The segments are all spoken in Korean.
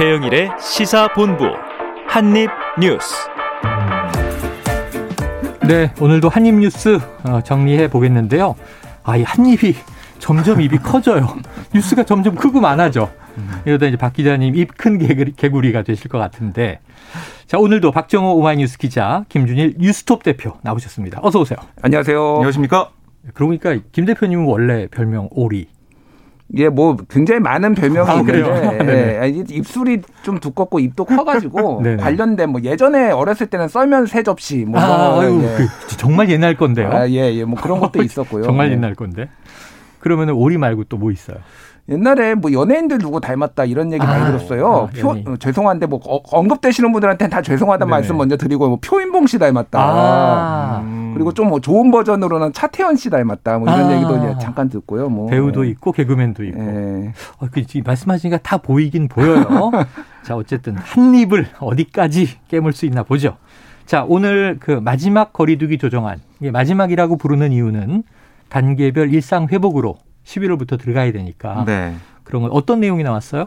최영일의 시사본부 한입뉴스. 네, 오늘도 한입뉴스 어, 정리해 보겠는데요. 아, 이 한입이 점점 입이 커져요. 뉴스가 점점 크고 많아져. 이러다 이제 박 기자님 입 큰 개구리 가 되실 것 같은데. 자, 오늘도 박정호 오마이뉴스 기자, 김준일 뉴스톱 대표 나오셨습니다. 어서 오세요. 안녕하세요. 안녕하십니까? 그러니까 김 대표님은 원래 별명 오리. 예, 뭐 굉장히 많은 별명이 아, 있는데 예, 입술이 좀 두껍고 입도 커가지고 관련된 뭐 예전에 어렸을 때는 썰면 세 접시 뭐 아, 아유, 예. 그, 정말 옛날 건데요. 아, 예, 예, 뭐 그런 것도 있었고요. 정말 예. 옛날 건데. 그러면 오리 말고 또 뭐 있어요? 옛날에 뭐 연예인들 누구 닮았다 이런 얘기 많이 아, 들었어요. 아, 표, 어, 죄송한데 뭐 어, 언급되시는 분들한테는 다 죄송하다는 말씀 먼저 드리고 뭐 표인봉 씨 닮았다. 아, 음. 그리고 좀 뭐 좋은 버전으로는 차태현 씨 닮았다. 뭐 이런 아. 얘기도 이제 잠깐 듣고요. 뭐 배우도 있고 개그맨도 있고. 예. 어, 그 말씀하시니까 다 보이긴 보여요. 자 어쨌든 한 입을 어디까지 깨물 수 있나 보죠. 자 오늘 그 마지막 거리두기 조정안 이게 마지막이라고 부르는 이유는 단계별 일상 회복으로 11월부터 들어가야 되니까. 네. 그런 건 어떤 내용이 나왔어요?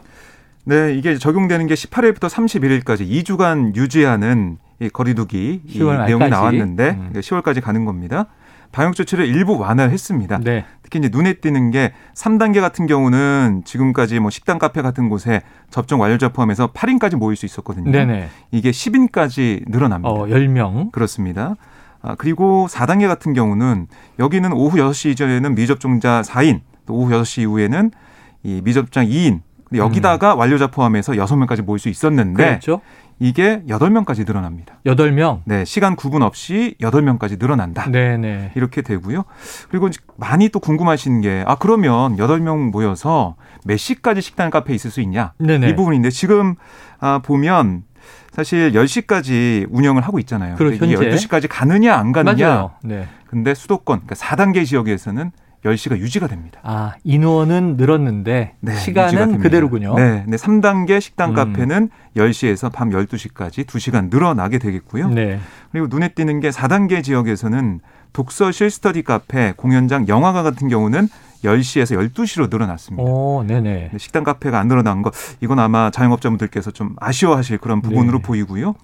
네, 이게 적용되는 게 18일부터 31일까지 2주간 유지하는 이 거리두기 이 내용이 나왔는데 음. 10월까지 가는 겁니다. 방역 조치를 일부 완화했습니다. 네. 특히 이제 눈에 띄는 게 3단계 같은 경우는 지금까지 뭐 식당, 카페 같은 곳에 접종 완료자 포함해서 8인까지 모일 수 있었거든요. 네네. 이게 10인까지 늘어납니다. 어, 10명. 그렇습니다. 아, 그리고 4단계 같은 경우는 여기는 오후 6시 이전에는 미접종자 4인, 또 오후 6시 이후에는 이 미접종 2인, 여기다가 음. 완료자 포함해서 6명까지 모일 수 있었는데 그렇죠. 이게 8명까지 늘어납니다. 8명? 네, 시간 구분 없이 8명까지 늘어난다. 네네. 이렇게 되고요. 그리고 많이 또 궁금하신 게, 아, 그러면 8명 모여서 몇 시까지 식당 카페에 있을 수 있냐? 네네. 이 부분인데 지금 아, 보면 사실 10시까지 운영을 하고 있잖아요. 그렇죠. 이게 12시까지 가느냐 안 가느냐. 맞아요. 네. 근데 수도권 그러니까 4단계 지역에서는 10시가 유지가 됩니다. 아, 인원은 늘었는데 네, 시간은 그대로군요. 네. 네. 3단계 식당 음. 카페는 10시에서 밤 12시까지 2시간 늘어나게 되겠고요. 네. 그리고 눈에 띄는 게 4단계 지역에서는 독서실, 스터디 카페, 공연장, 영화관 같은 경우는 10시에서 12시로 늘어났습니다. 오, 네네. 식당 카페가 안 늘어난 거 이건 아마 자영업자분들께서 좀 아쉬워하실 그런 부분으로 네. 보이고요.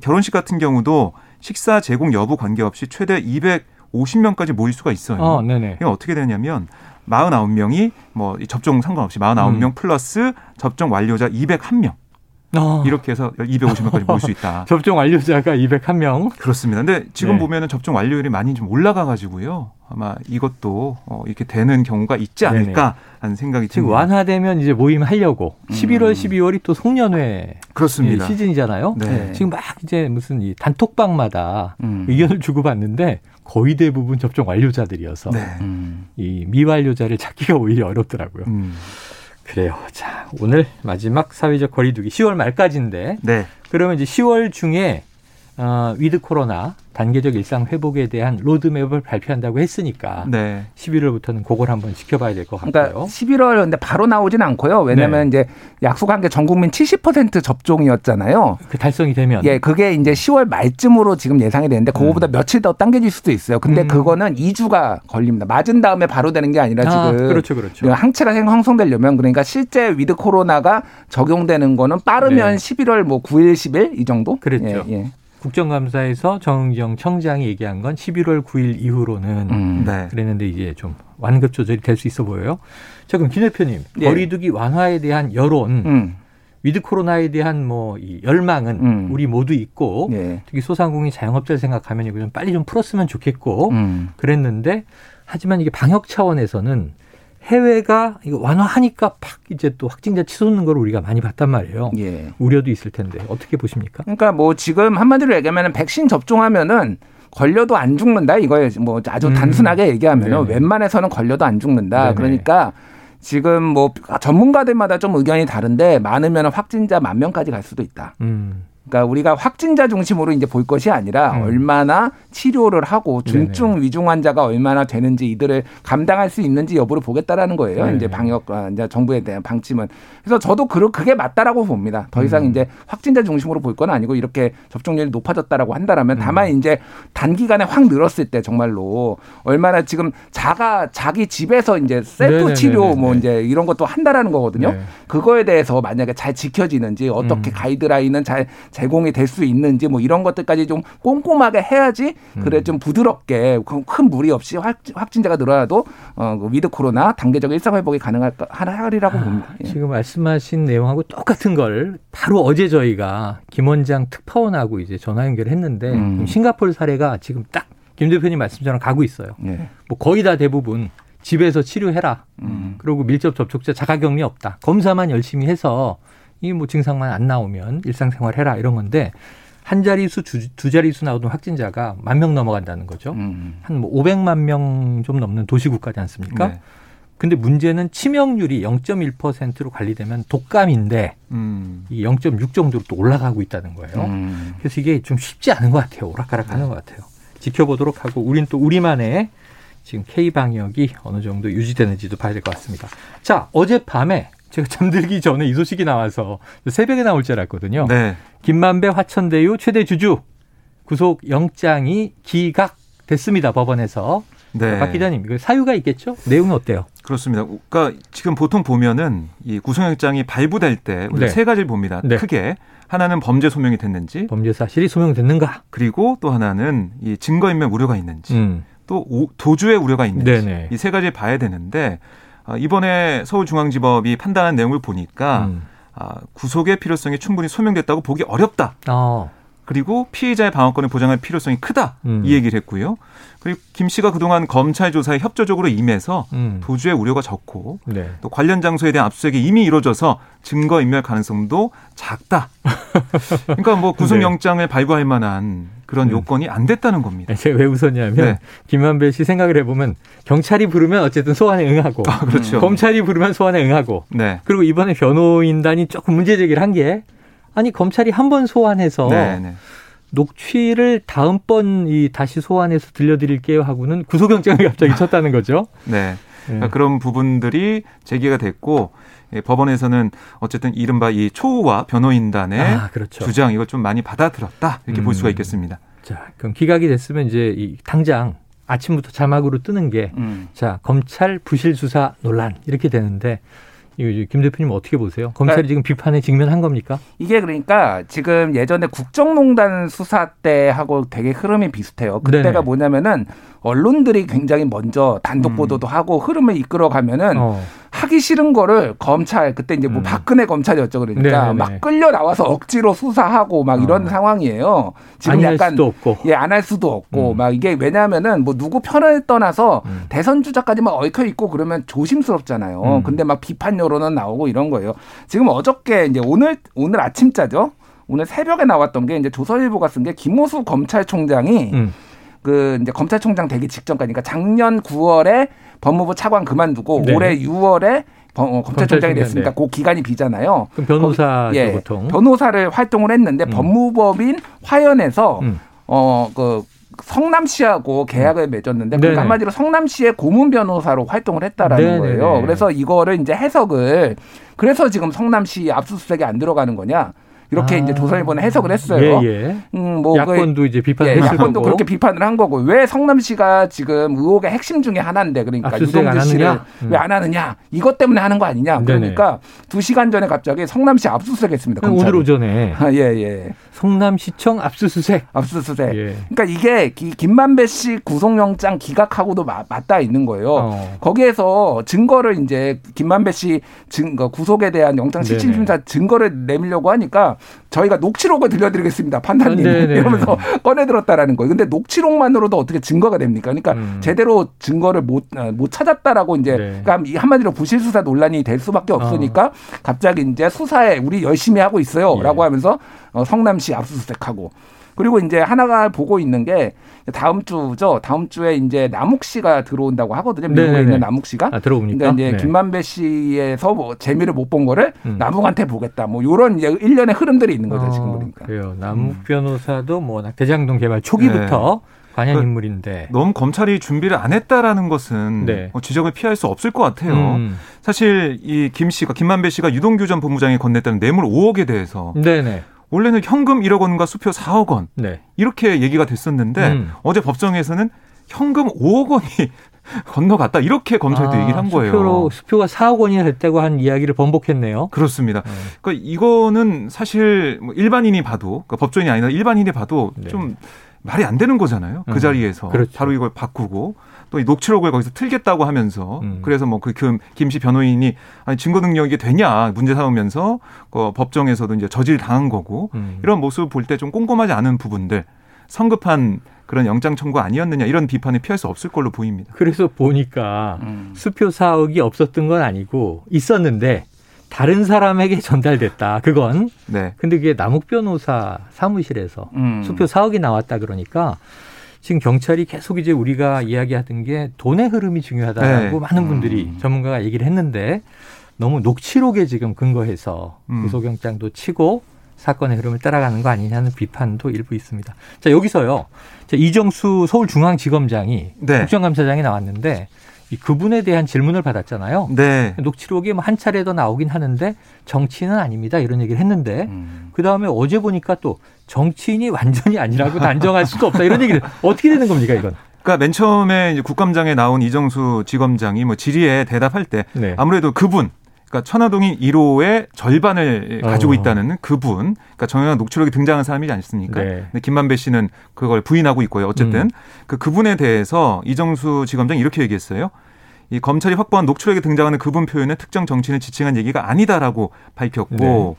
결혼식 같은 경우도 식사 제공 여부 관계없이 최대 250명까지 모일 수가 있어요. 어, 네네. 이건 어떻게 되냐면 49명이 뭐 접종 상관없이 49명 음. 플러스 접종 완료자 201명. 어. 이렇게 해서 250명까지 모일 수 있다. 접종 완료자가 201명. 그렇습니다. 근데 지금 네. 보면은 접종 완료율이 많이 좀 올라가 가지고요. 아마 이것도 어, 이렇게 되는 경우가 있지 않을까 하는 생각이 듭니다. 지금 완화되면 이제 모임 하려고 음. 11월, 12월이 또 송년회 그렇습니다. 시즌이잖아요. 네. 지금 막 이제 무슨 이 단톡방마다 음. 의견을 주고받는데 거의 대부분 접종 완료자들이어서 네. 음. 이 미완료자를 찾기가 오히려 어렵더라고요. 음. 그래요. 자, 오늘 마지막 사회적 거리두기 10월 말까지인데. 네. 그러면 이제 10월 중에 어, with 코로나 단계적 일상 회복에 대한 로드맵을 발표한다고 했으니까 네. 11월부터는 그걸 한번 지켜봐야 될 것 같아요. 그러니까 11월 근데 바로 나오진 않고요. 왜냐하면 네. 이제 약속한 게 전 국민 70% 접종이었잖아요. 그 달성이 되면 예, 그게 이제 10월 말쯤으로 지금 예상이 되는데 그거보다 음. 며칠 더 당겨질 수도 있어요. 근데 음. 그거는 2주가 걸립니다. 맞은 다음에 바로 되는 게 아니라 아, 지금 그렇죠, 그렇죠. 항체가 형성되려면 그러니까 실제 with 코로나가 적용되는 거는 빠르면 네. 11월 뭐 9일, 10일 이 정도? 그렇죠. 예, 예. 국정감사에서 정은경 청장이 얘기한 건 11월 9일 이후로는 음, 네. 그랬는데 이제 좀 완급 조절이 될 수 있어 보여요. 자 그럼 김 대표님 예. 거리두기 완화에 대한 여론 음. with 코로나에 대한 뭐 이 열망은 음. 우리 모두 있고 예. 특히 소상공인 자영업자를 생각하면 이거 좀 빨리 좀 풀었으면 좋겠고 음. 그랬는데 하지만 이게 방역 차원에서는 해외가 이거 완화하니까 팍 이제 또 확진자 치솟는 걸 우리가 많이 봤단 말이에요. 예. 우려도 있을 텐데 어떻게 보십니까? 그러니까 뭐 지금 한마디로 얘기하면 백신 접종하면은 걸려도 안 죽는다 이거예요. 뭐 아주 음. 단순하게 얘기하면은 네. 웬만해서는 걸려도 안 죽는다. 네네. 그러니까 지금 뭐 전문가들마다 좀 의견이 다른데 많으면 확진자 만 명까지 갈 수도 있다. 음. 그러니까 우리가 확진자 중심으로 이제 볼 것이 아니라 음. 얼마나 치료를 하고 중증 네네. 위중 환자가 얼마나 되는지 이들을 감당할 수 있는지 여부를 보겠다라는 거예요. 네네. 이제 방역 아, 이제 정부에 대한 방침은. 그래서 저도 그 그게 맞다라고 봅니다. 더 이상 음. 이제 확진자 중심으로 볼 건 아니고 이렇게 접종률이 높아졌다라고 한다라면 다만 음. 이제 단기간에 확 늘었을 때 정말로 얼마나 지금 자가 자기 집에서 이제 셀프 네네네네. 치료 뭐 이제 이런 것도 한다라는 거거든요. 네. 그거에 대해서 만약에 잘 지켜지는지 어떻게 음. 가이드라인은 잘 제공이 될 수 있는지 뭐 이런 것들까지 좀 꼼꼼하게 해야지 그래 음. 좀 부드럽게 큰 무리 없이 확진자가 늘어나도 어, 그 with 코로나 단계적인 일상 회복이 가능할 하리라고 아, 봅니다. 예. 지금 말씀하신 내용하고 똑같은 걸 바로 어제 저희가 김 원장 특파원하고 이제 전화 연결했는데 음. 싱가포르 사례가 지금 딱 김 대표님 말씀처럼 가고 있어요. 예. 뭐 거의 다 대부분 집에서 치료해라. 음. 그리고 밀접 접촉자 자가격리 없다. 검사만 열심히 해서 이 뭐 증상만 안 나오면 일상생활 해라 이런 건데 한 자리수 두, 두 자리수 나오던 확진자가 만 명 넘어간다는 거죠. 음. 한뭐 500만 명 좀 넘는 도시국가지 않습니까? 네. 근데 문제는 치명률이 0.1%로 관리되면 독감인데 음. 이0.6 정도로 또 올라가고 있다는 거예요. 음. 그래서 이게 좀 쉽지 않은 것 같아요. 오락가락하는 네. 것 같아요. 지켜보도록 하고 우린 또 우리만의 지금 K 방역이 어느 정도 유지되는지도 봐야 될 것 같습니다. 자 어젯밤에 제가 잠들기 전에 이 소식이 나와서 새벽에 나올 줄 알았거든요. 네. 김만배 화천대유 최대 주주 구속 영장이 기각됐습니다. 법원에서. 네. 박 기자님, 이거 사유가 있겠죠? 내용이 어때요? 그렇습니다. 그러니까 지금 보통 보면은 이 구속영장이 발부될 때 우리 네. 세 가지를 봅니다. 네. 크게 하나는 범죄 소명이 됐는지, 범죄 사실이 소명됐는가, 그리고 또 하나는 이 증거인멸 우려가 있는지, 음. 또 도주의 우려가 있는지 이 세 가지를 봐야 되는데 아, 이번에 서울중앙지법이 판단한 내용을 보니까 음. 아, 구속의 필요성이 충분히 소명됐다고 보기 어렵다. 어. 그리고 피의자의 방어권을 보장할 필요성이 크다 음. 이 얘기를 했고요. 그리고 김 씨가 그동안 검찰 조사에 협조적으로 임해서 음. 도주의 우려가 적고 네. 또 관련 장소에 대한 압수수색이 이미 이루어져서 증거 인멸 가능성도 작다. 그러니까 뭐 구속영장을 네. 발부할 만한 그런 음. 요건이 안 됐다는 겁니다. 제가 왜 웃었냐면 네. 김만배 씨 생각을 해보면 경찰이 부르면 어쨌든 소환에 응하고 아, 그렇죠. 검찰이 부르면 소환에 응하고 네. 그리고 이번에 변호인단이 조금 문제 제기를 한 게 아니 검찰이 한 번 소환해서 네, 네. 녹취를 다음번 이 다시 소환해서 들려드릴게요 하고는 구속영장을 갑자기 쳤다는 거죠. 네. 네. 그런 부분들이 제기가 됐고 예, 법원에서는 어쨌든 이른바 이 초우와 변호인단의 아, 그렇죠. 주장 이걸 좀 많이 받아들였다 이렇게 음. 볼 수가 음. 있겠습니다. 자, 그럼 기각이 됐으면 이제 이 당장 아침부터 자막으로 뜨는 게 음. 자, 검찰 부실 수사 논란 이렇게 되는데 김 대표님 어떻게 보세요? 검찰이 네. 지금 비판에 직면한 겁니까? 이게 그러니까 지금 예전에 국정농단 수사 때 하고 되게 흐름이 비슷해요. 그때가 네네. 뭐냐면은 언론들이 굉장히 먼저 단독 음. 보도도 음. 하고 흐름을 이끌어 가면은 어. 하기 싫은 거를 검찰 그때 이제 뭐 음. 박근혜 검찰이었죠 그러니까 네네네. 막 끌려 나와서 억지로 수사하고 막 이런 어. 상황이에요. 지금 약간 예 안 할 수도 없고 음. 막 이게 왜냐하면은 뭐 누구 편을 떠나서 음. 대선 주자까지 막 얽혀 있고 그러면 조심스럽잖아요. 음. 근데 막 비판 여론은 나오고 이런 거예요. 지금 어저께 이제 오늘 오늘 아침자죠. 오늘 새벽에 나왔던 게 이제 조선일보가 쓴 게 김호수 검찰총장이 음. 그 이제 검찰총장 되기 직전까지 그러니까 작년 9월에 법무부 차관 그만두고 네. 올해 6월에 어, 검찰총장이 됐으니까 네. 그 기간이 비잖아요. 그럼 변호사 예, 보통 변호사를 활동을 했는데 음. 법무법인 화연에서 음. 어그 성남시하고 계약을 맺었는데 그 한마디로 성남시의 고문 변호사로 활동을 했다라는 네네. 거예요. 그래서 이거를 이제 해석을 그래서 지금 성남시 압수수색이 안 들어가는 거냐? 이렇게 아. 이제 조선일보는 해석을 했어요. 예, 예. 음, 뭐 야권도 그, 이제 비판을 예, 야권도 거고. 그렇게 비판을 한 거고 왜 성남시가 지금 의혹의 핵심 중에 하나인데 그러니까 유동규 씨를 음. 왜안 하느냐 이것 때문에 하는 거 아니냐 그러니까 두 시간 전에 갑자기 성남시 압수수색했습니다. 오늘 오전에 아, 예 예. 성남시청 압수수색. 압수수색. 예. 그러니까 이게 김만배 씨 구속영장 기각하고도 맞닿아 있는 거예요. 어. 거기에서 증거를 이제 김만배 씨 증거 구속에 대한 영장 실질심사 증거를 내밀려고 하니까 저희가 녹취록을 들려드리겠습니다. 판단님 네네. 이러면서 꺼내들었다라는 거예요. 근데 녹취록만으로도 어떻게 증거가 됩니까? 그러니까 음. 제대로 증거를 못, 아, 못 찾았다라고 이제 네. 그러니까 한마디로 부실 수사 논란이 될 수밖에 없으니까 어. 갑자기 이제 수사에 우리 열심히 하고 있어요라고 예. 하면서 어, 성남시 압수수색하고 그리고 이제 하나가 보고 있는 게 다음 주죠. 다음 주에 이제 남욱 씨가 들어온다고 하거든요. 미국에 네네네. 있는 남욱 씨가. 아, 들어오니까. 그러니까 이제 네. 김만배 씨에서 뭐 재미를 못 본 거를 음. 남욱한테 보겠다. 뭐 요런 이제 일련의 흐름들이 있는 거죠, 어, 지금 보니까. 그래요. 남욱 음. 변호사도 뭐 대장동 개발 초기부터 네. 관련 그 인물인데 너무 검찰이 준비를 안 했다라는 것은 네. 뭐 지적을 피할 수 없을 것 같아요. 음. 사실 이 김 씨가 김만배 씨가 유동규 전 본부장이 건넸다는 뇌물 5억에 대해서 네네. 원래는 현금 1억 원과 수표 4억 원 네. 이렇게 얘기가 됐었는데 음. 어제 법정에서는 현금 5억 원이 건너갔다 이렇게 검찰도 아, 얘기를 한 거예요. 수표로, 수표가 4억 원이 됐다고 한 이야기를 번복했네요. 그렇습니다. 네. 그러니까 이거는 사실 뭐 일반인이 봐도 그러니까 법조인이 아니라 일반인이 봐도 네. 좀 말이 안 되는 거잖아요. 그 음. 자리에서 그렇죠. 바로 이걸 바꾸고 또 이 녹취록을 거기서 틀겠다고 하면서 음. 그래서 뭐 그 김씨 변호인이 아니 증거 능력이 되냐 문제 삼으면서 그 법정에서도 이제 저질 당한 거고 음. 이런 모습 볼 때 좀 꼼꼼하지 않은 부분들 성급한 그런 영장 청구 아니었느냐 이런 비판을 피할 수 없을 걸로 보입니다. 그래서 보니까 음. 수표 사억이 없었던 건 아니고 있었는데 다른 사람에게 전달됐다. 그건. 네. 근데 그게 남욱 변호사 사무실에서 음. 수표 4억이 나왔다 그러니까 지금 경찰이 계속 이제 우리가 이야기하던 게 돈의 흐름이 중요하다고 네. 많은 분들이 음. 전문가가 얘기를 했는데 너무 녹취록에 지금 근거해서 음. 구속영장도 치고 사건의 흐름을 따라가는 거 아니냐는 비판도 일부 있습니다. 자, 여기서요. 자, 이정수 서울중앙지검장이 네. 국정감사장이 나왔는데 이 그분에 대한 질문을 받았잖아요. 네. 녹취록이 뭐한 차례 더 나오긴 하는데 정치인은 아닙니다. 이런 얘기를 했는데 음. 그 다음에 어제 보니까 또 정치인이 완전히 아니라고 단정할 수도 없다 이런 얘기를 어떻게 되는 겁니까 이건? 그러니까 맨 처음에 국감장에 나온 이정수 지검장이 뭐 질의에 대답할 때 네. 아무래도 그분 그러니까 천화동인 1호의 절반을 가지고 어. 있다는 그분, 그러니까 정영학 녹취록에 등장한 사람이지 않습니까? 네. 근데 김만배 씨는 그걸 부인하고 있고요. 어쨌든 음. 그 그분에 대해서 이정수 지검장이 이렇게 얘기했어요. 이 검찰이 확보한 녹취록에 등장하는 그분 표현은 특정 정치인을 지칭한 얘기가 아니다라고 밝혔고 네.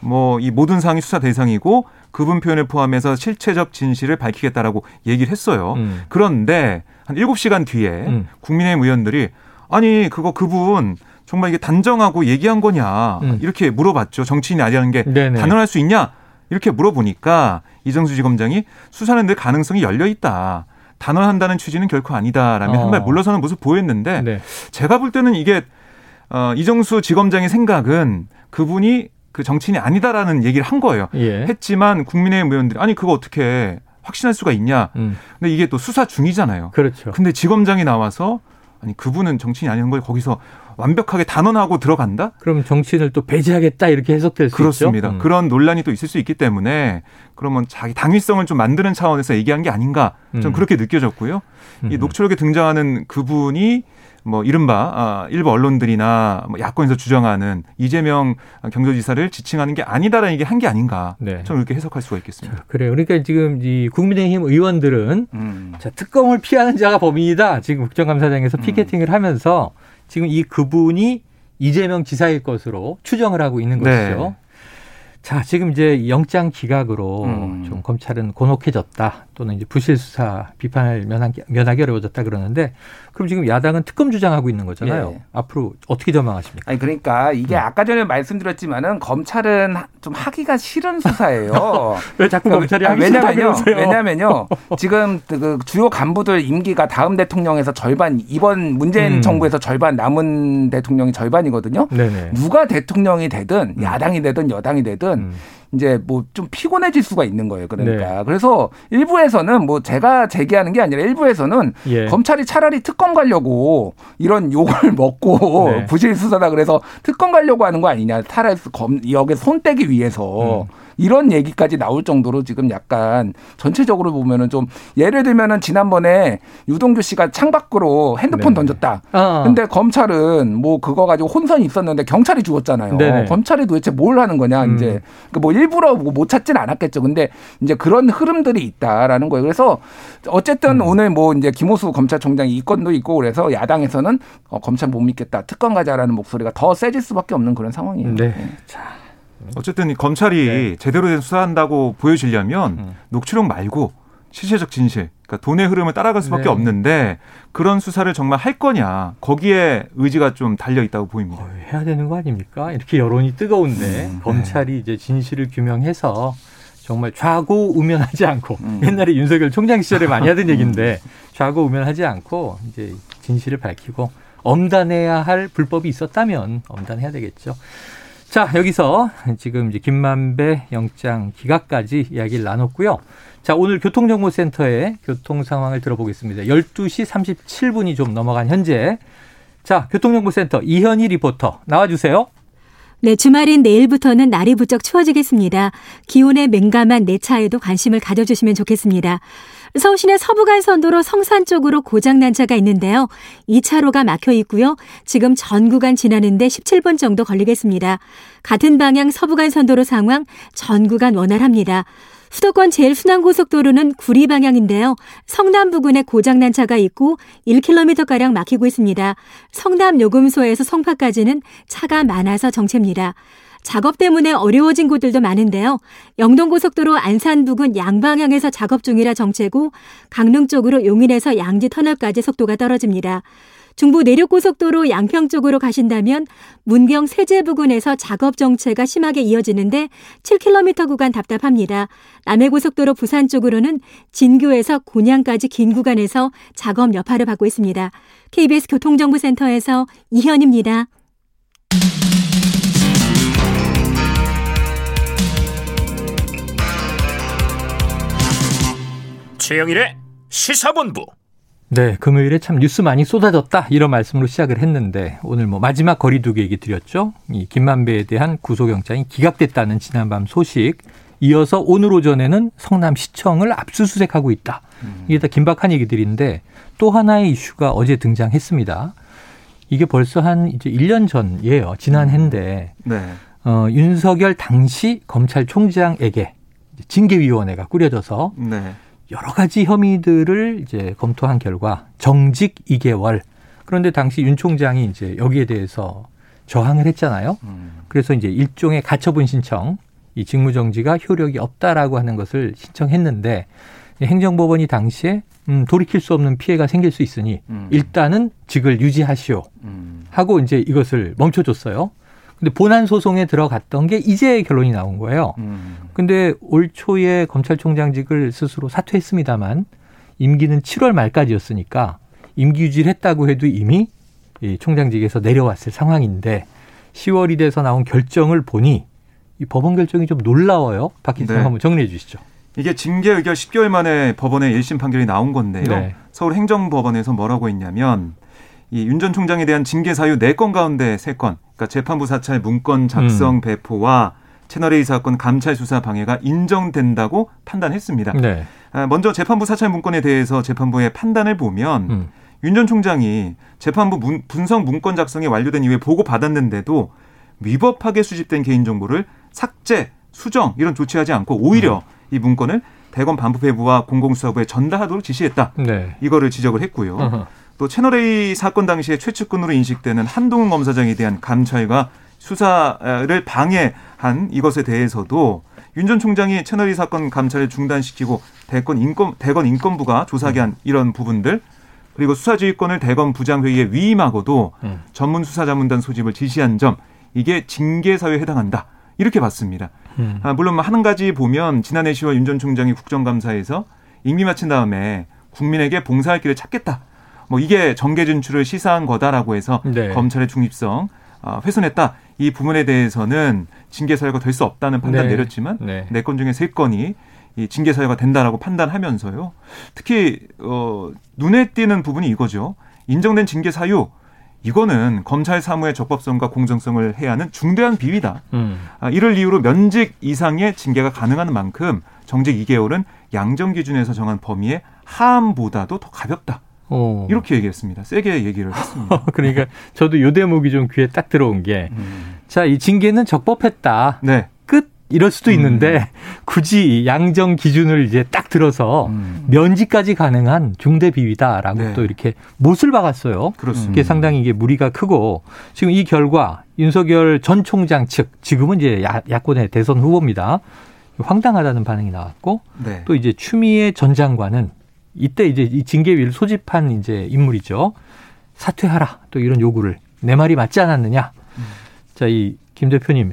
뭐이 모든 사항이 수사 대상이고 그분 표현을 포함해서 실체적 진실을 밝히겠다라고 얘기를 했어요. 음. 그런데 한 7시간 뒤에 음. 국민의힘 의원들이 아니 그거 그분 정말 이게 단정하고 얘기한 거냐 음. 이렇게 물어봤죠. 정치인이 아니라는 게 네네. 단언할 수 있냐 이렇게 물어보니까 이정수 지검장이 수사는 늘 가능성이 열려 있다. 단언한다는 취지는 결코 아니다라며 어. 한발 물러서는 모습 보였는데 네. 제가 볼 때는 이게 어, 이정수 지검장의 생각은 그분이 그 정치인이 아니다라는 얘기를 한 거예요. 예. 했지만 국민의힘 의원들이 아니 그거 어떻게 확신할 수가 있냐. 음. 근데 이게 또 수사 중이잖아요. 그렇죠. 근데 지검장이 나와서 아니 그분은 정치인이 아닌 걸 거기서 완벽하게 단언하고 들어간다? 그럼 정치인을 또 배제하겠다 이렇게 해석될 수 그렇습니다. 있죠. 음. 그런 논란이 또 있을 수 있기 때문에 그러면 자기 당위성을 좀 만드는 차원에서 얘기한 게 아닌가 좀 음. 그렇게 느껴졌고요. 음. 이 녹취록에 등장하는 그분이 뭐 이른바 아, 일부 언론들이나 뭐 야권에서 주장하는 이재명 경기도지사를 지칭하는 게 아니다라는 얘기 한게 아닌가. 네. 저는 이렇게 해석할 수가 있겠습니다. 자, 그래요. 그러니까 지금 이 국민의힘 의원들은 음. 자, 특검을 피하는 자가 범인이다. 지금 국정감사장에서 음. 피켓팅을 하면서 지금 이 그분이 이재명 지사일 것으로 추정을 하고 있는 네. 것이죠. 자, 지금 이제 영장 기각으로 음. 좀 검찰은 곤혹해졌다. 또는 이제 부실 수사 비판을 면하기, 면하기 어려워졌다 그러는데 그럼 지금 야당은 특검 주장하고 있는 거잖아요. 네. 앞으로 어떻게 전망하십니까? 아니 그러니까 이게 네. 아까 전에 말씀드렸지만은 검찰은 좀 하기가 싫은 수사예요. 왜 자꾸 그러니까, 검찰이 하기 왜냐면요. 왜냐면요. 지금 그 주요 간부들 임기가 다음 대통령에서 절반 이번 문재인 음. 정부에서 절반 남은 대통령이 절반이거든요. 네네. 누가 대통령이 되든 음. 야당이 되든 여당이 되든 음. 이제 뭐 좀 피곤해질 수가 있는 거예요. 그러니까 네. 그래서 일부에서는 뭐 제가 제기하는 게 아니라 일부에서는 예. 검찰이 차라리 특검 가려고 이런 욕을 먹고 네. 부실 수사다 그래서 특검 가려고 하는 거 아니냐. 차라리 검 여기 손 떼기 위해서 음. 이런 얘기까지 나올 정도로 지금 약간 전체적으로 보면은 좀 예를 들면은 지난번에 유동규 씨가 창밖으로 핸드폰 네. 던졌다. 어. 근데 검찰은 뭐 그거 가지고 혼선이 있었는데 경찰이 죽었잖아요. 네네. 검찰이 도대체 뭘 하는 거냐 음. 이제 그러니까 뭐 일부러 뭐못 찾진 않았겠죠. 근데 이제 그런 흐름들이 있다라는 거예요. 그래서 어쨌든 음. 오늘 뭐 이제 김호수 검찰총장이 이 건도 있고 그래서 야당에서는 어, 검찰 못 믿겠다. 특검 가자라는 목소리가 더 세질 수밖에 없는 그런 상황이에요. 네. 네. 자. 어쨌든 검찰이 네. 제대로 된 수사한다고 보여지려면 음. 녹취록 말고 실체적 진실, 그러니까 돈의 흐름을 따라갈 수밖에 네. 없는데 그런 수사를 정말 할 거냐 거기에 의지가 좀 달려 있다고 보입니다. 어, 해야 되는 거 아닙니까? 이렇게 여론이 뜨거운데 음, 네. 검찰이 이제 진실을 규명해서 정말 좌고 우면하지 않고 음. 옛날에 윤석열 총장 시절에 많이 하던 음. 얘기인데 좌고 우면하지 않고 이제 진실을 밝히고 엄단해야 할 불법이 있었다면 엄단해야 되겠죠. 자, 여기서 지금 이제 김만배 영장 기각까지 이야기를 나눴고요. 자, 오늘 교통정보센터의 교통 상황을 들어보겠습니다. 12시 37분이 좀 넘어간 현재. 자, 교통정보센터 이현희 리포터 나와주세요. 네, 주말인 내일부터는 날이 부쩍 추워지겠습니다. 기온에 민감한 내 차에도 관심을 가져주시면 좋겠습니다. 서울시내 서부간선도로 성산 쪽으로 고장난 차가 있는데요. 2차로가 막혀 있고요. 지금 전 구간 지나는데 17분 정도 걸리겠습니다. 같은 방향 서부간선도로 상황 전 구간 원활합니다. 수도권 제일 순환고속도로는 구리 방향인데요. 성남 부근에 고장난 차가 있고 1km가량 막히고 있습니다. 성남 요금소에서 송파까지는 차가 많아서 정체입니다. 작업 때문에 어려워진 곳들도 많은데요. 영동고속도로 안산 부근 양방향에서 작업 중이라 정체고 강릉 쪽으로 용인에서 양지 터널까지 속도가 떨어집니다. 중부 내륙고속도로 양평 쪽으로 가신다면 문경 세제 부근에서 작업 정체가 심하게 이어지는데 7km 구간 답답합니다. 남해고속도로 부산 쪽으로는 진교에서 곤양까지 긴 구간에서 작업 여파를 받고 있습니다. KBS 교통정보센터에서 이현입니다. 최영일의 시사본부 네, 금요일에 참 뉴스 많이 쏟아졌다 이런 말씀으로 시작을 했는데 오늘 뭐 마지막 거리두기 얘기 드렸죠. 이 김만배에 대한 구속영장이 기각됐다는 지난밤 소식. 이어서 오늘 오전에는 성남시청을 압수수색하고 있다. 이게 다 긴박한 얘기들인데 또 하나의 이슈가 어제 등장했습니다. 이게 벌써 한 이제 1년 전이에요. 지난해인데 네. 어, 윤석열 당시 검찰총장에게 징계위원회가 꾸려져서 네. 여러 가지 혐의들을 이제 검토한 결과 정직 2개월. 그런데 당시 윤 총장이 이제 여기에 대해서 저항을 했잖아요. 음. 그래서 이제 일종의 가처분 신청, 이 직무정지가 효력이 없다라고 하는 것을 신청했는데 행정법원이 당시에 음, 돌이킬 수 없는 피해가 생길 수 있으니 음. 일단은 직을 유지하시오 음. 하고 이제 이것을 멈춰줬어요. 근데 본안 소송에 들어갔던 게 이제 결론이 나온 거예요. 음. 근데 올 초에 검찰총장직을 스스로 사퇴했습니다만 임기는 7월 말까지였으니까 임기 유지를 했다고 해도 이미 이 총장직에서 내려왔을 상황인데 10월이 돼서 나온 결정을 보니 이 법원 결정이 좀 놀라워요. 박희성 네. 한번 정리해 주시죠. 이게 징계 의결 10개월 만에 법원의 1심 판결이 나온 건데요. 네. 서울행정법원에서 뭐라고 했냐면 이윤 전 총장에 대한 징계 사유 4건 가운데 3건, 그러니까 재판부 사찰 문건 작성 음. 배포와 채널A 사건 감찰 수사 방해가 인정된다고 판단했습니다. 네. 아, 먼저 재판부 사찰 문건에 대해서 재판부의 판단을 보면 음. 윤전 총장이 재판부 문, 분석 문건 작성이 완료된 이후에 보고 받았는데도 위법하게 수집된 개인정보를 삭제, 수정 이런 조치하지 않고 오히려 음. 이 문건을 대검 반부패부와 공공수사부에 전달하도록 지시했다. 네. 이거를 지적을 했고요. 어허. 또 채널A 사건 당시에 최측근으로 인식되는 한동훈 검사장에 대한 감찰과 수사를 방해한 이것에 대해서도 윤 전 총장이 채널A 사건 감찰을 중단시키고 대권 인권 대건 인권부가 조사하게 한 이런 부분들 그리고 수사지휘권을 대검 부장회의에 위임하고도 음. 전문 수사자문단 소집을 지시한 점 이게 징계 사유에 해당한다 이렇게 봤습니다. 음. 아, 물론 뭐한 가지 보면 지난해 10월 윤 전 총장이 국정감사에서 임기 마친 다음에 국민에게 봉사할 길을 찾겠다 뭐 이게 정계 진출을 시사한 거다라고 해서 네. 검찰의 중립성 아, 훼손했다. 이 부분에 대해서는 징계 사유가 될 수 없다는 판단 네. 내렸지만 네, 네건 중에 세 건이 이 징계 사유가 된다라고 판단하면서요. 특히 어 눈에 띄는 부분이 이거죠. 인정된 징계 사유 이거는 검찰 사무의 적법성과 공정성을 해야 하는 중대한 비위다. 음. 아, 이를 이유로 면직 이상의 징계가 가능한 만큼 정직 2개월은 양정 기준에서 정한 범위의 하함보다도 더 가볍다. 어. 이렇게 얘기했습니다. 세게 얘기를 했습니다. 그러니까 저도 요 대목이 좀 귀에 딱 들어온 게, 음. 자, 이 징계는 적법했다. 네. 끝. 이럴 수도 음. 있는데 굳이 양정 기준을 이제 딱 들어서 음. 면지까지 가능한 중대 비위다라고 네. 또 이렇게 못을 박았어요. 그렇습니다. 이게 상당히 이게 무리가 크고 지금 이 결과 윤석열 전 총장 측 지금은 이제 야, 야권의 대선 후보입니다. 황당하다는 반응이 나왔고 네. 또 이제 추미애 전 장관은 이때 이제 이 징계위를 소집한 이제 인물이죠. 사퇴하라 또 이런 요구를 내 말이 맞지 않았느냐. 음. 자, 이 김 대표님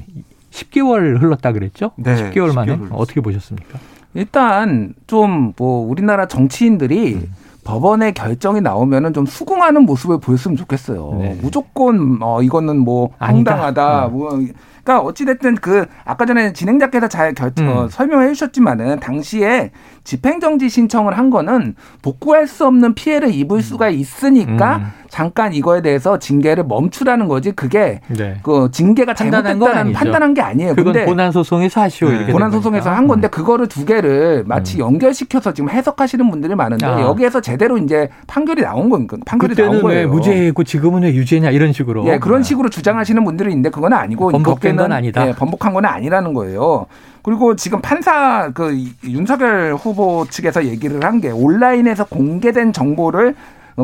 10개월 흘렀다 그랬죠? 네. 10개월 만에 10개월 어떻게 보셨습니까? 일단 좀 뭐 우리나라 정치인들이 음. 법원의 결정이 나오면은 좀 수긍하는 모습을 보였으면 좋겠어요. 네. 무조건 어 이거는 뭐 황당하다. 네. 뭐그 러니까 어찌됐든 그 아까 전에 진행자께서 잘 결, 음. 어, 설명해 주셨지만은 당시에 집행정지 신청을 한 거는 복구할 수 없는 피해를 입을 수가 있으니까 음. 잠깐 이거에 대해서 징계를 멈추라는 거지 그게 네. 그 징계가 잘못됐다는 판단한 게 아니에요. 그건 근데 본안 소송에서 하시오 네. 본안 소송에서 한 건데 음. 그거를 두 개를 마치 음. 연결시켜서 지금 해석하시는 분들이 많은데 아. 여기에서 제대로 이제 판결이 나온 건 판결이 나온 거예요. 왜 무죄고 지금은 왜 유죄냐 이런 식으로. 예, 그런 식으로 주장하시는 분들이 있는데 그건 아니고 번복된 건 아니다. 예, 번복한 건 아니라는 거예요. 그리고 지금 판사 그 윤석열 후보 측에서 얘기를 한 게 온라인에서 공개된 정보를 뭐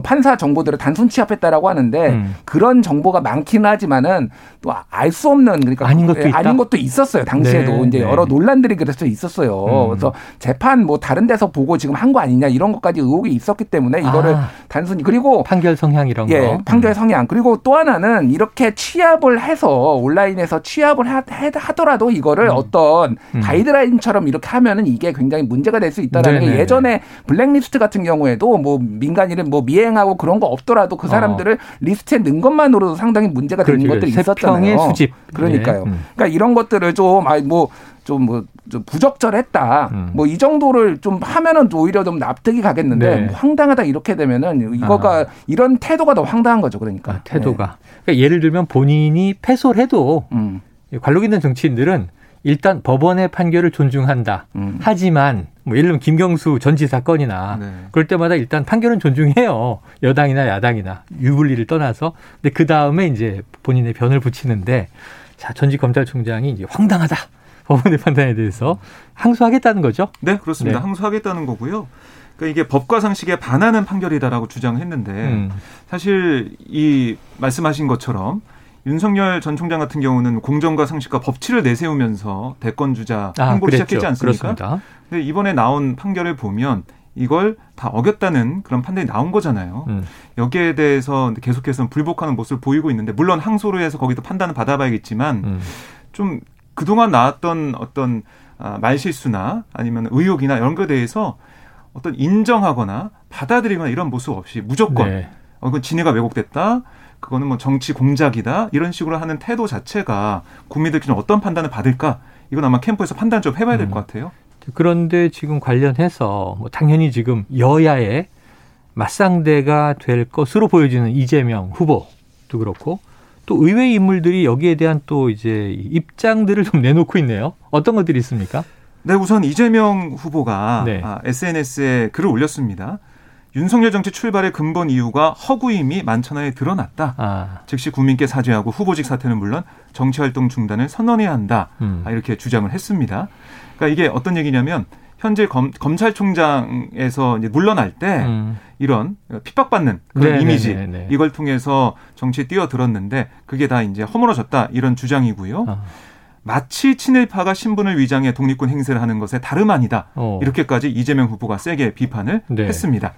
판사 정보들을 단순 취합했다라고 하는데 음. 그런 정보가 많기는 하지만은 또 알 수 없는 그러니까 아닌 것도 있다? 아닌 것도 있었어요. 당시에도 네. 이제 네. 여러 논란들이 그래서 있었어요. 음. 그래서 재판 뭐 다른 데서 보고 지금 한 거 아니냐 이런 것까지 의혹이 있었기 때문에 이거를 아. 단순히 그리고 판결 성향 이런 예, 거. 판결 음. 성향 그리고 또 하나는 이렇게 취합을 해서 온라인에서 취합을 하, 더라도 이거를 음. 어떤 음. 가이드라인처럼 이렇게 하면은 이게 굉장히 문제가 될 수 있다라는 네네. 게 예전에 블랙리스트 같은 경우에도 뭐 민간인은 뭐 미해 이행하고 그런 거 없더라도 그 사람들을 어. 리스트에 넣은 것만으로도 상당히 문제가 되는 것들이 있었잖아요. 수집. 그러니까요. 네. 음. 그러니까 이런 것들을 좀 아니 뭐좀뭐 좀 부적절했다. 음. 뭐이 정도를 좀 하면은 오히려 좀 납득이 가겠는데 네. 뭐 황당하다 이렇게 되면은 이거가 아. 이런 태도가 더 황당한 거죠. 그러니까 아, 태도가. 네. 그러니까 예를 들면 본인이 패소해도 음. 관록 있는 정치인들은 일단 법원의 판결을 존중한다. 음. 하지만 뭐 예를 들면 김경수 전 지사 건이나 네. 그럴 때마다 일단 판결은 존중해요. 여당이나 야당이나 유불리를 떠나서. 근데 그 다음에 이제 본인의 변을 붙이는데 자 전직 검찰총장이 이제 황당하다. 법원의 판단에 대해서 항소하겠다는 거죠. 네, 그렇습니다. 네. 항소하겠다는 거고요. 그러니까 이게 법과 상식에 반하는 판결이다라고 주장했는데 음. 사실 이 말씀하신 것처럼 윤석열 전 총장 같은 경우는 공정과 상식과 법치를 내세우면서 대권 주자 아, 행보를 아, 시작했지 않습니까? 그렇습니다. 근데 이번에 나온 판결을 보면 이걸 다 어겼다는 그런 판단이 나온 거잖아요. 음. 여기에 대해서 계속해서 불복하는 모습을 보이고 있는데 물론 항소로 해서 거기서 판단을 받아봐야겠지만 음. 좀 그동안 나왔던 어떤 아, 말실수나 아니면 의혹이나 이런 것에 대해서 어떤 인정하거나 받아들이거나 이런 모습 없이 무조건 네. 어, 이건 진해가 왜곡됐다. 그거는 뭐 정치 공작이다 이런 식으로 하는 태도 자체가 국민들께 좀 어떤 판단을 받을까 이건 아마 캠프에서 판단 좀 해봐야 될것 음. 같아요. 그런데 지금 관련해서 뭐 당연히 지금 여야의 맞상대가 될 것으로 보여지는 이재명 후보도 그렇고 또 의외 인물들이 여기에 대한 또 이제 입장들을 좀 내놓고 있네요. 어떤 것들이 있습니까? 네, 우선 이재명 후보가 네. 아, SNS에 글을 올렸습니다. 윤석열 정치 출발의 근본 이유가 허구임이 만천하에 드러났다. 아. 즉시 국민께 사죄하고 후보직 사퇴는 물론 정치 활동 중단을 선언해야 한다. 음. 아, 이렇게 주장을 했습니다. 그러니까 이게 어떤 얘기냐면 현재 검, 검찰총장에서 이제 물러날 때 음. 이런 핍박받는 그런 네네네네. 이미지 네, 네, 네. 이걸 통해서 정치에 뛰어들었는데 그게 다 이제 허물어졌다 이런 주장이고요. 아. 마치 친일파가 신분을 위장해 독립군 행세를 하는 것에 다름 아니다. 어. 이렇게까지 이재명 후보가 세게 비판을 네. 했습니다.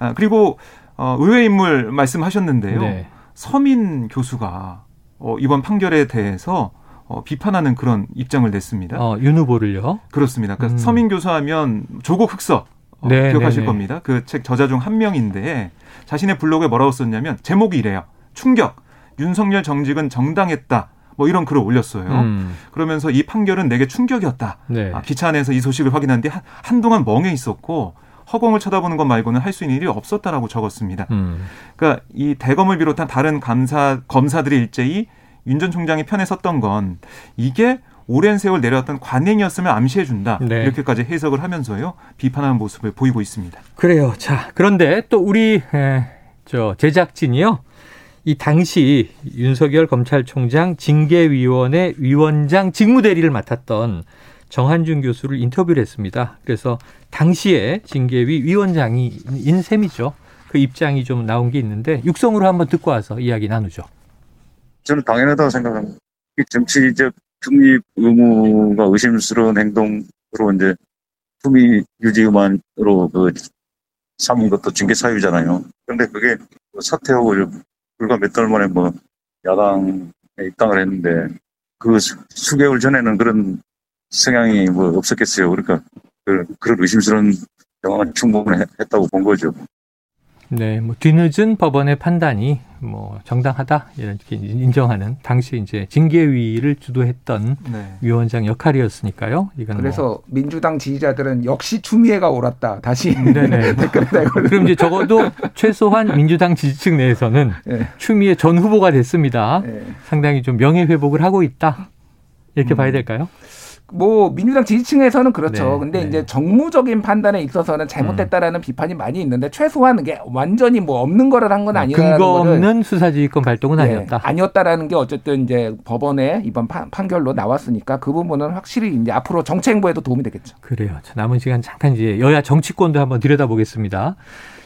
아, 그리고 어, 의외 인물 말씀하셨는데요. 네. 서민 교수가 어, 이번 판결에 대해서 어, 비판하는 그런 입장을 냈습니다. 어, 윤 후보를요? 그렇습니다. 그러니까 음. 서민 교수하면 조국 흑서 어, 네, 기억하실 네, 네. 겁니다. 그 책 저자 중 한 명인데 자신의 블로그에 뭐라고 썼냐면 제목이 이래요. 충격. 윤석열 정직은 정당했다. 뭐 이런 글을 올렸어요. 음. 그러면서 이 판결은 내게 충격이었다. 네. 아, 기차 안에서 이 소식을 확인한 뒤 한 동안 멍해 있었고 허공을 쳐다보는 것 말고는 할 수 있는 일이 없었다라고 적었습니다. 음. 그러니까 이 대검을 비롯한 다른 감사 검사들이 일제히 윤 전 총장이 편에 섰던 건 이게 오랜 세월 내려왔던 관행이었음을 암시해 준다. 네. 이렇게까지 해석을 하면서요. 비판하는 모습을 보이고 있습니다. 그래요. 자, 그런데 또 우리 에, 저 제작진이요. 이 당시 윤석열 검찰총장 징계위원회 위원장 직무대리를 맡았던 정한준 교수를 인터뷰를 했습니다. 그래서 당시에 징계위 위원장인 셈이죠. 그 입장이 좀 나온 게 있는데 육성으로 한번 듣고 와서 이야기 나누죠. 저는 당연하다고 생각합니다. 정치적 중립 의무가 의심스러운 행동으로 이제 품위 유지만으로 그 삼은 것도 징계 사유잖아요. 그런데 그게 사퇴하고 불과 몇 달 만에 뭐 야당에 입당을 했는데 그 수개월 전에는 그런 성향이 뭐 없었겠어요. 그러니까 그, 그런 의심스러운 영화가 충분했다고 본 거죠. 네, 뭐 뒤늦은 법원의 판단이 뭐 정당하다 이렇게 인정하는 당시 이제 징계위를 주도했던 네. 위원장 역할이었으니까요. 이건 그래서 뭐. 민주당 지지자들은 역시 추미애가 옳았다. 다시 네네. 댓글에 그럼 이제 적어도 최소한 민주당 지지층 내에서는 네. 추미애 전 후보가 됐습니다. 네. 상당히 좀 명예 회복을 하고 있다. 이렇게 음. 봐야 될까요? 뭐 민주당 지지층에서는 그렇죠. 네, 근데 네. 이제 정무적인 판단에 있어서는 잘못됐다라는 음. 비판이 많이 있는데 최소한 게 완전히 뭐 없는 거를 한 건 아니라는 근거 없는 수사지휘권 발동은 네, 아니었다. 아니었다라는 게 어쨌든 이제 법원의 이번 판, 결로 나왔으니까 그 부분은 확실히 이제 앞으로 정책 행보에도 도움이 되겠죠. 그래요. 자, 남은 시간 잠깐 이제 여야 정치권도 한번 들여다보겠습니다.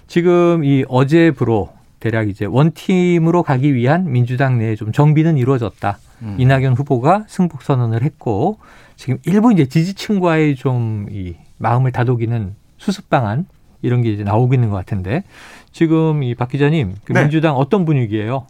지금 이 어제부로 대략 이제 원팀으로 가기 위한 민주당 내에 좀 정비는 이루어졌다. 음. 이낙연 후보가 승복 선언을 했고 지금 일부 이제 지지층과의 좀 이 마음을 다독이는 수습 방안 이런 게 이제 나오고 있는 것 같은데 지금 이 박 기자님 그 네. 민주당 어떤 분위기예요?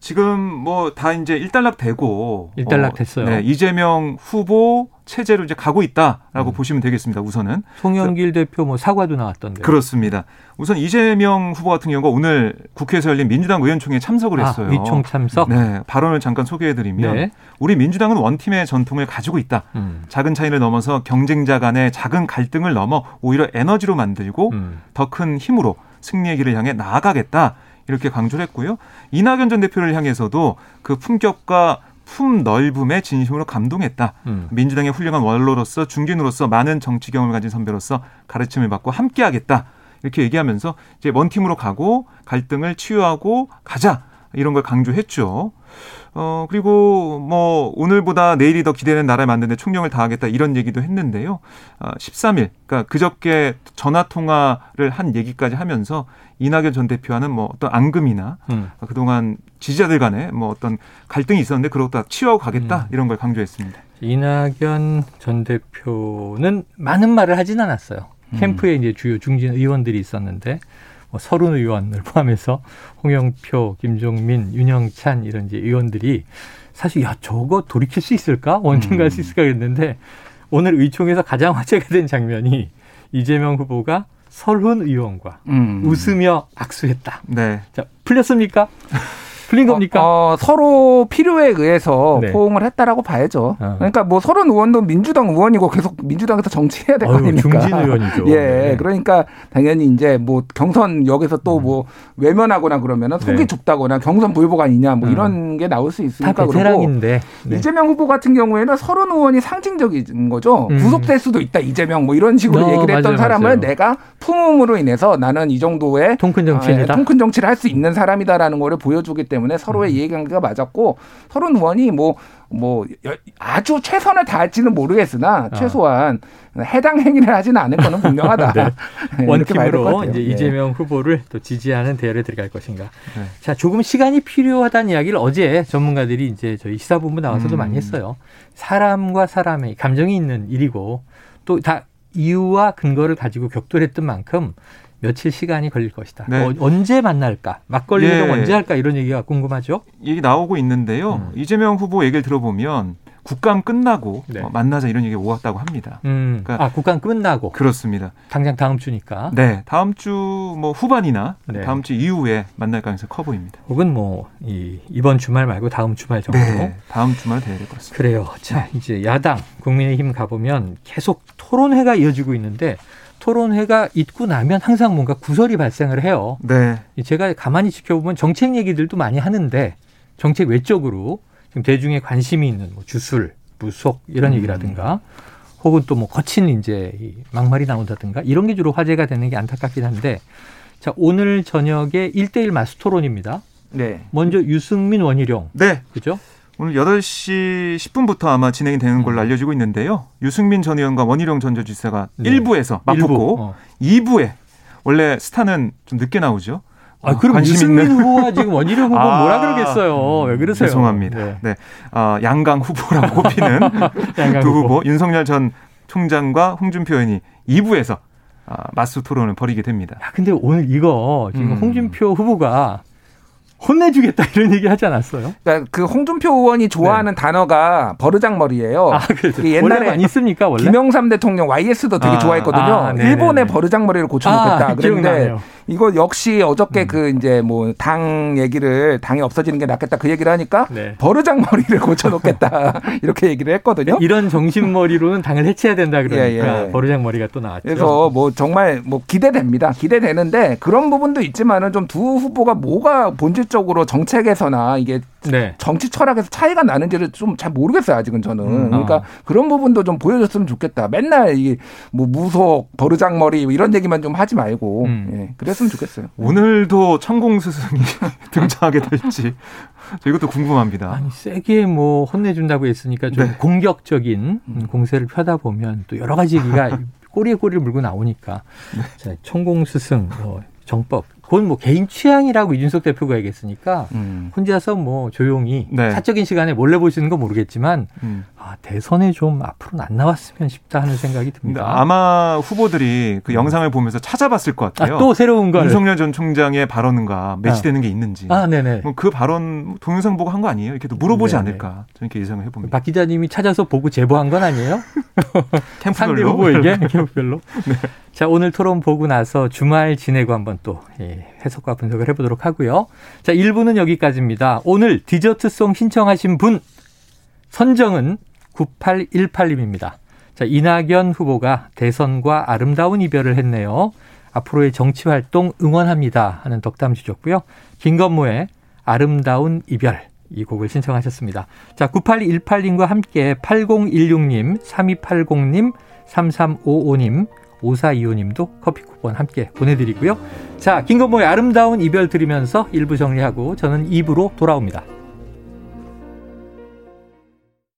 지금 뭐 다 이제 일단락 되고 일단락 됐어요. 어, 네, 이재명 후보 체제로 이제 가고 있다라고 음. 보시면 되겠습니다. 우선은 송영길 대표 뭐 사과도 나왔던데. 그렇습니다. 우선 이재명 후보 같은 경우가 오늘 국회에서 열린 민주당 의원총회에 참석을 아, 했어요. 아, 위총 참석. 네, 발언을 잠깐 소개해드리면 네. 우리 민주당은 원팀의 전통을 가지고 있다. 음. 작은 차이를 넘어서 경쟁자 간의 작은 갈등을 넘어 오히려 에너지로 만들고 음. 더큰 힘으로 승리의 길을 향해 나아가겠다. 이렇게 강조를 했고요. 이낙연 전 대표를 향해서도 그 품격과 품 넓음에 진심으로 감동했다. 음. 민주당의 훌륭한 원로로서 중진으로서 많은 정치 경험을 가진 선배로서 가르침을 받고 함께하겠다. 이렇게 얘기하면서 이제 먼 팀으로 가고 갈등을 치유하고 가자 이런 걸 강조했죠. 어, 그리고 뭐 오늘보다 내일이 더 기대되는 나라를 만드는데 총력을 다하겠다 이런 얘기도 했는데요. 어, 13일, 그러니까 그저께 전화 통화를 한 얘기까지 하면서 이낙연 전 대표와는 뭐 어떤 앙금이나 음. 그동안 지지자들 간에 뭐 어떤 갈등이 있었는데 그것도 다 치유하고 가겠다 음. 이런 걸 강조했습니다. 이낙연 전 대표는 많은 말을 하진 않았어요. 음. 캠프에 이제 주요 중진 의원들이 있었는데 뭐 서른 의원을 포함해서 홍영표, 김종민, 윤영찬 이런 이제 의원들이 사실 야 저거 돌이킬 수 있을까 원팀 갈수 음. 있을까 했는데 오늘 의총에서 가장 화제가 된 장면이 이재명 후보가 설훈 의원과 음. 웃으며 악수했다. 네. 자 풀렸습니까? 풀린 겁니까? 어, 어, 서로 필요에 의해서 네. 포옹을 했다라고 봐야죠. 어. 그러니까 뭐 서른 의원도 민주당 의원이고 계속 민주당에서 정치해야 될 거 아닙니까? 중진 의원이죠. 예, 네. 그러니까 당연히 이제 뭐 경선 역에서 또뭐 음. 외면하거나 그러면은 속이 네. 좁다거나 경선 불복 아니냐 뭐 음. 이런 게 나올 수 있으니까 그러고 네. 이재명 후보 같은 경우에는 서른 의원이 상징적인 거죠. 음. 구속될 수도 있다 이재명 뭐 이런 식으로 어, 얘기를 했던 맞아요, 사람을 맞아요. 내가 품음으로 인해서 나는 이 정도의 통큰 정치인이다. 아, 통큰 정치를 할 수 있는 사람이다라는 거를 보여주기 때문에. 때문에 서로의 음. 이해관계가 맞았고 서로 의원이 뭐뭐 뭐 아주 최선을 다할지는 모르겠으나 어. 최소한 해당 행위를 하지는 않을 거는 분명하다. 네. 네 원팀으로 이제 네. 이재명 후보를 또 지지하는 대열에 들어갈 것인가. 네. 자, 조금 시간이 필요하다는 이야기를 어제 전문가들이 이제 저희 시사본부 나와서도 음. 많이 했어요. 사람과 사람의 감정이 있는 일이고 또 다 이유와 근거를 가지고 격돌했던 만큼 며칠 시간이 걸릴 것이다. 네. 어, 언제 만날까? 막걸리 예. 언제 할까? 이런 얘기가 궁금하죠. 얘기 나오고 있는데요. 음. 이재명 후보 얘기를 들어보면 국감 끝나고 네. 어, 만나자 이런 얘기 오갔다고 합니다. 음. 그러니까 아 국감 끝나고 그렇습니다. 당장 다음 주니까. 네, 다음 주 뭐 후반이나 네. 다음 주 이후에 만날 가능성이 커 보입니다. 혹은 뭐 이, 이번 주말 말고 다음 주말 정도. 네, 다음 주말 돼야 될 것 같습니다. 그래요. 자 이제 야당 국민의힘 가보면 계속 토론회가 이어지고 있는데 토론회가 있고 나면 항상 뭔가 구설이 발생을 해요. 네. 제가 가만히 지켜보면 정책 얘기들도 많이 하는데 정책 외적으로 지금 대중의 관심이 있는 뭐 주술, 무속 이런 음. 얘기라든가 혹은 또 뭐 거친 이제 막말이 나온다든가 이런 게 주로 화제가 되는 게 안타깝긴 한데 자 오늘 저녁에 일대일 마스 토론입니다. 네. 먼저 유승민 원희룡. 네. 그죠? 오늘 8시 10분부터 아마 진행이 되는 걸로 음. 알려지고 있는데요. 유승민 전 의원과 원희룡 전 저지사가 네. 1부에서 맞붙고 어. 2부에 원래 스타는 좀 늦게 나오죠. 아, 그럼 유승민 후보와 지금 원희룡 후보 아, 뭐라 그러겠어요. 왜 그러세요? 죄송합니다. 네. 네. 어, 양강 후보라고 꼽히는 양강 두 후보. 후보, 윤석열 전 총장과 홍준표 의원이 2부에서 아, 맞수 토론을 벌이게 됩니다. 야, 근데 오늘 이거 지금 음. 홍준표 후보가 혼내주겠다 이런 얘기 하지 않았어요? 그러니까 그 홍준표 의원이 좋아하는 네. 단어가 버르장머리예요. 아, 그렇죠. 옛날에 많이 씁니까 원래? 김영삼 대통령 YS도 되게 아, 좋아했거든요. 아, 일본의 버르장머리를 고쳐놓겠다. 아, 그런데 이거 역시 어저께 음. 그 이제 뭐 당 얘기를 당이 없어지는 게 낫겠다 그 얘기를 하니까 네. 버르장머리를 고쳐놓겠다 이렇게 얘기를 했거든요. 이런 정신머리로는 당을 해체해야 된다 그러니까 예, 예. 버르장머리가 또 나왔죠. 그래서 뭐 정말 뭐 기대됩니다. 기대되는데 그런 부분도 있지만은 좀 두 후보가 뭐가 본질 적으로 정책에서나 이게 네. 정치 철학에서 차이가 나는지를 좀 잘 모르겠어요 아직은 저는. 음, 그러니까 어. 그런 부분도 좀 보여줬으면 좋겠다. 맨날 이뭐 무속 버르장머리 뭐 이런 얘기만 좀 하지 말고 음. 예. 그랬으면 좋겠어요. 오늘도 천공 스승이 등장하게 될지 이것도 궁금합니다. 아니 세게 뭐 혼내준다고 했으니까 좀 네. 공격적인 음. 공세를 펴다 보면 또 여러 가지 얘기가 꼬리에 꼬리를 물고 나오니까 네. 자, 천공 스승 뭐 정법 그건 뭐 개인 취향이라고 이준석 대표가 얘기했으니까 음. 혼자서 뭐 조용히 네. 사적인 시간에 몰래 보시는 건 모르겠지만 음. 아, 대선에 좀 앞으로는 안 나왔으면 싶다 하는 생각이 듭니다. 아마 후보들이 그 음. 영상을 보면서 찾아봤을 것 같아요. 아, 또 새로운 걸. 윤석열 전 총장의 발언과 매치되는 아. 게 있는지. 아, 네네. 그 발언 동영상 보고 한 거 아니에요? 이렇게 물어보지 네네. 않을까 저는 이렇게 예상을 해봅니다. 박 기자님이 찾아서 보고 제보한 건 아니에요? 캠프별로. 후보에게 캠프별로. 네. 자, 오늘 토론 보고 나서 주말 지내고 한번 또 예, 해석과 분석을 해보도록 하고요. 자, 1부는 여기까지입니다. 오늘 디저트송 신청하신 분 선정은 9818님입니다. 자, 이낙연 후보가 대선과 아름다운 이별을 했네요. 앞으로의 정치 활동 응원합니다 하는 덕담 주셨고요. 김건모의 아름다운 이별 이 곡을 신청하셨습니다. 자, 9818님과 함께 8016님, 3280님, 3355님, 5425님도 커피 쿠폰 함께 보내드리고요. 자, 김건모의 아름다운 이별 들으면서 1부 정리하고 저는 2부로 돌아옵니다.